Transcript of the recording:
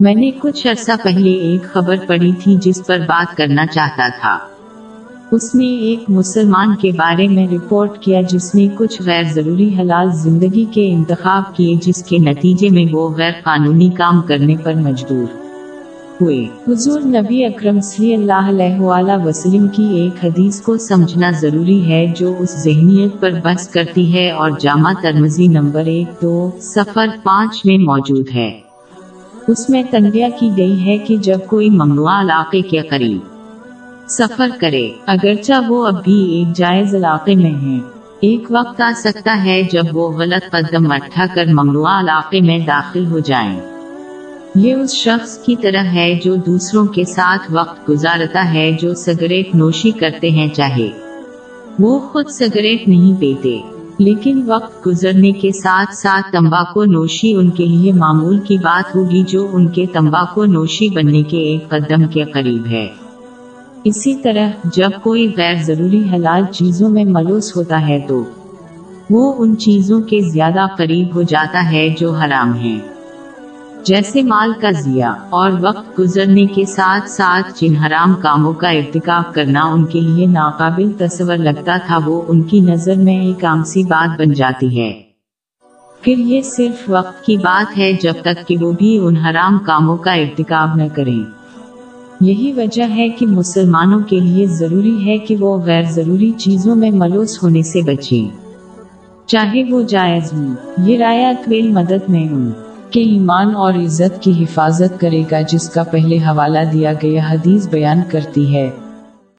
میں نے کچھ عرصہ پہلے ایک خبر پڑھی تھی جس پر بات کرنا چاہتا تھا۔ اس نے ایک مسلمان کے بارے میں رپورٹ کیا جس نے کچھ غیر ضروری حلال زندگی کے انتخاب کیے جس کے نتیجے میں وہ غیر قانونی کام کرنے پر مجبور ہوئے۔ حضور نبی اکرم صلی اللہ علیہ وآلہ وسلم کی ایک حدیث کو سمجھنا ضروری ہے جو اس ذہنیت پر بحث کرتی ہے اور جامع ترمزی نمبر ایک دو سفر پانچ میں موجود ہے۔ اس میں تنبیہ کی گئی ہے کہ جب کوئی ممنوع علاقے کے قریب سفر کرے، اگرچہ وہ اب بھی ایک جائز علاقے میں ہے ایک وقت آ سکتا ہے جب وہ غلط قدم اٹھا کر ممنوع علاقے میں داخل ہو جائیں۔ یہ اس شخص کی طرح ہے جو دوسروں کے ساتھ وقت گزارتا ہے جو سگریٹ نوشی کرتے ہیں چاہے۔ وہ خود سگریٹ نہیں پیتے۔ لیکن وقت گزرنے کے ساتھ ساتھ تمباکو نوشی ان کے لیے معمول کی بات ہوگی جو ان کے تمباکو نوشی بننے کے ایک قدم کے قریب ہے۔ اسی طرح جب کوئی غیر ضروری حلال چیزوں میں ملوث ہوتا ہے تو وہ ان چیزوں کے زیادہ قریب ہو جاتا ہے جو حرام ہیں۔ جیسے مال کا ضیاع اور وقت گزرنے کے ساتھ ساتھ جن حرام کاموں کا ارتکاب کرنا ان کے لیے ناقابل تصور لگتا تھا، وہ ان کی نظر میں ایک عام سی بات بن جاتی ہے۔ پھر یہ صرف وقت کی بات ہے جب تک کہ وہ بھی ان حرام کاموں کا ارتکاب نہ کریں۔ یہی وجہ ہے کہ مسلمانوں کے لیے ضروری ہے کہ وہ غیر ضروری چیزوں میں ملوث ہونے سے بچیں۔ چاہے وہ جائز ہوں، یہ رایا طویل مدد میں ہوں۔ کے ایمان اور عزت کی حفاظت کرے گا جس کا پہلے حوالہ دیا گیا حدیث بیان کرتی ہے۔